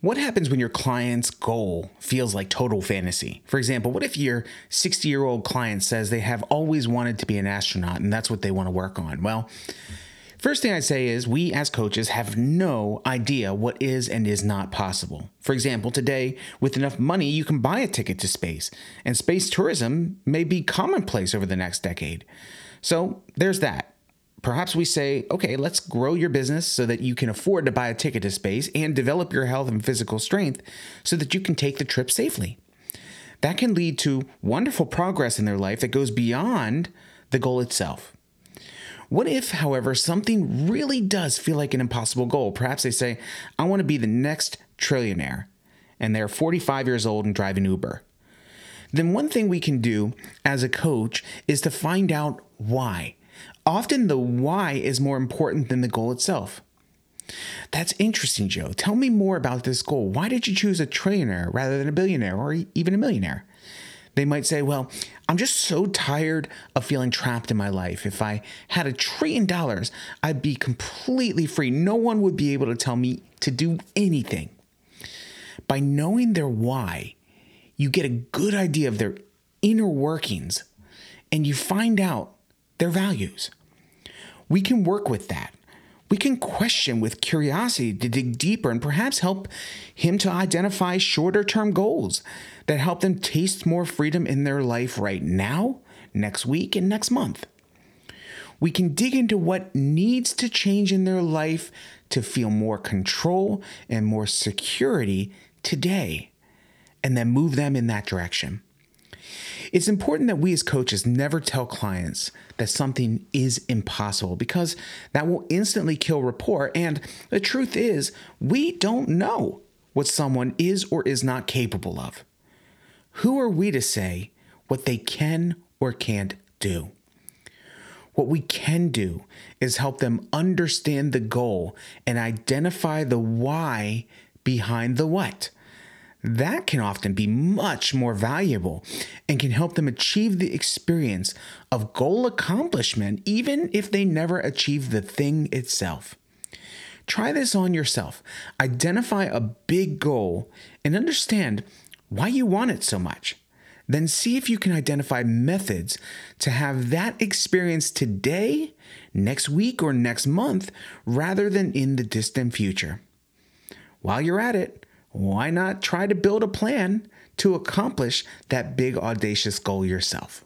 What happens when your client's goal feels like total fantasy? For example, what if your 60 year old client says they have always wanted to be an astronaut and that's what they want to work on? Well, First thing I'd say is we as coaches have no idea what is and is not possible. For example, today, with enough money, you can buy a ticket to space, and space tourism may be commonplace over the next decade. So there's that. Perhaps we say, okay, let's grow your business so that you can afford to buy a ticket to space and develop your health and physical strength so that you can take the trip safely. That can lead to wonderful progress in their life that goes beyond the goal itself. What if, however, something really does feel like an impossible goal? Perhaps they say, I want to be the next trillionaire, and they're 45 years old and driving Uber. Then, one thing we can do as a coach is to find out why. Often, the why is more important than the goal itself. That's interesting, Joe. Tell me more about this goal. Why did you choose a trillionaire rather than a billionaire or even a millionaire? They might say, Well, I'm just so tired of feeling trapped in my life. If I had a trillion dollars, I'd be completely free. No one would be able to tell me to do anything. By knowing their why, you get a good idea of their inner workings and you find out their values. We can work with that. We can question with curiosity to dig deeper and perhaps help him to identify shorter term goals that help them taste more freedom in their life right now, next week, and next month. We can dig into what needs to change in their life to feel more control and more security today, and then move them in that direction. It's important that we as coaches never tell clients that something is impossible because that will instantly kill rapport. And the truth is, we don't know what someone is or is not capable of. Who are we to say what they can or can't do? What we can do is help them understand the goal and identify the why behind the what. That can often be much more valuable and can help them achieve the experience of goal accomplishment, even if they never achieve the thing itself. Try this on yourself. Identify a big goal and understand why you want it so much. Then see if you can identify methods to have that experience today, next week, or next month rather than in the distant future. While you're at it, why not try to build a plan to accomplish that big audacious goal yourself?